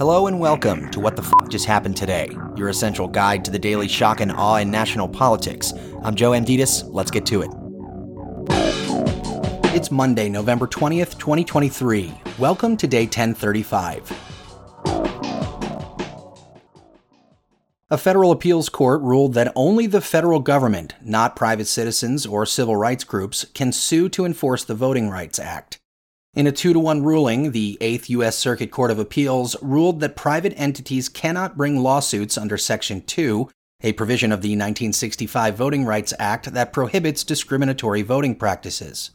Hello and welcome to What the F Just Happened Today, your essential guide to the daily shock and awe in national politics. I'm Joe Amditis. Let's get to it. It's Monday, November 20th, 2023. Welcome to day 1035. A federal appeals court ruled that only the federal government, not private citizens or civil rights groups, can sue to enforce the Voting Rights Act. In a 2 to 1 ruling, the 8th U.S. Circuit Court of Appeals ruled that private entities cannot bring lawsuits under Section 2, a provision of the 1965 Voting Rights Act that prohibits discriminatory voting practices.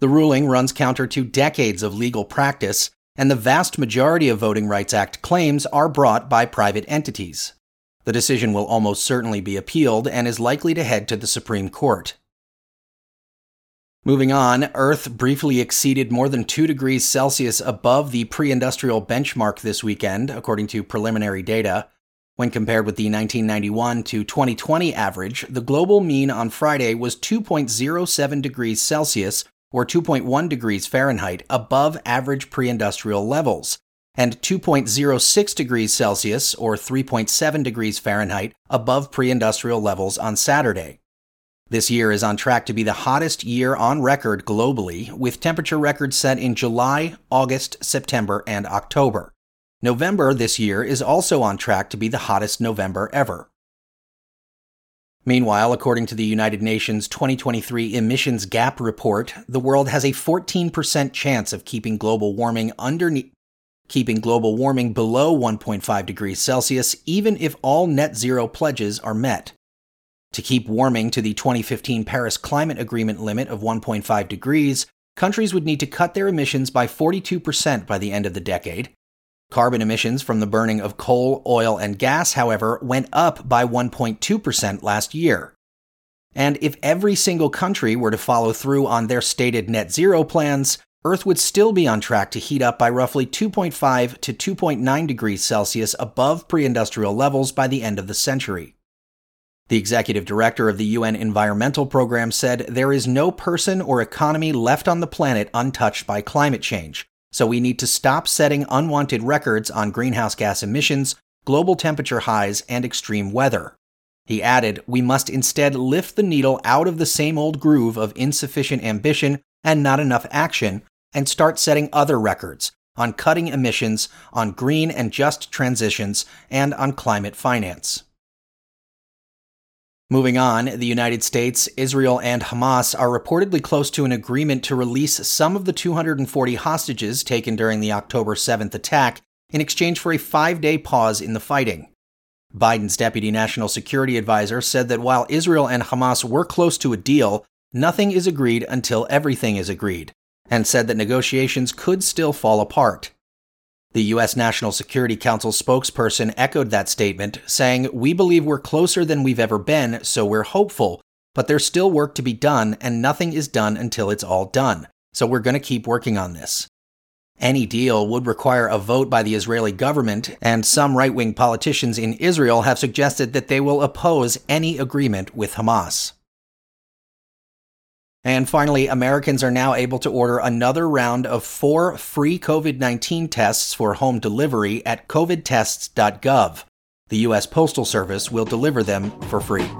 The ruling runs counter to decades of legal practice, and the vast majority of Voting Rights Act claims are brought by private entities. The decision will almost certainly be appealed and is likely to head to the Supreme Court. Moving on, Earth briefly exceeded more than 2 degrees Celsius above the pre industrial benchmark this weekend, according to preliminary data. When compared with the 1991 to 2020 average, the global mean on Friday was 2.07 degrees Celsius, or 2.1 degrees Fahrenheit, above average pre industrial levels, and 2.06 degrees Celsius, or 3.7 degrees Fahrenheit, above pre industrial levels on Saturday. This year is on track to be the hottest year on record globally, with temperature records set in July, August, September, and October. November this year is also on track to be the hottest November ever. Meanwhile, according to the United Nations 2023 Emissions Gap Report, the world has a 14% chance of keeping global warming underneath keeping global warming below 1.5 degrees Celsius even if all net zero pledges are met. To keep warming to the 2015 Paris Climate Agreement limit of 1.5 degrees, countries would need to cut their emissions by 42% by the end of the decade. Carbon emissions from the burning of coal, oil, and gas, however, went up by 1.2% last year. And if every single country were to follow through on their stated net zero plans, Earth would still be on track to heat up by roughly 2.5 to 2.9 degrees Celsius above pre industrial levels by the end of the century. The executive director of the UN Environmental Program said there is no person or economy left on the planet untouched by climate change, so we need to stop setting unwanted records on greenhouse gas emissions, global temperature highs, and extreme weather. He added, We must instead lift the needle out of the same old groove of insufficient ambition and not enough action and start setting other records on cutting emissions, on green and just transitions, and on climate finance. Moving on, the United States, Israel, and Hamas are reportedly close to an agreement to release some of the 240 hostages taken during the October 7th attack in exchange for a five day pause in the fighting. Biden's deputy national security advisor said that while Israel and Hamas were close to a deal, nothing is agreed until everything is agreed, and said that negotiations could still fall apart. The U.S. National Security Council spokesperson echoed that statement, saying, We believe we're closer than we've ever been, so we're hopeful, but there's still work to be done, and nothing is done until it's all done. So we're going to keep working on this. Any deal would require a vote by the Israeli government, and some right wing politicians in Israel have suggested that they will oppose any agreement with Hamas. And finally, Americans are now able to order another round of four free COVID 19 tests for home delivery at covidtests.gov. The U.S. Postal Service will deliver them for free.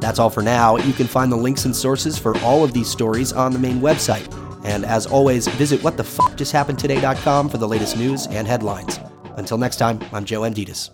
That's all for now. You can find the links and sources for all of these stories on the main website. And as always, visit whatthefjusthappenedtoday.com for the latest news and headlines. Until next time, I'm Joe Amditis.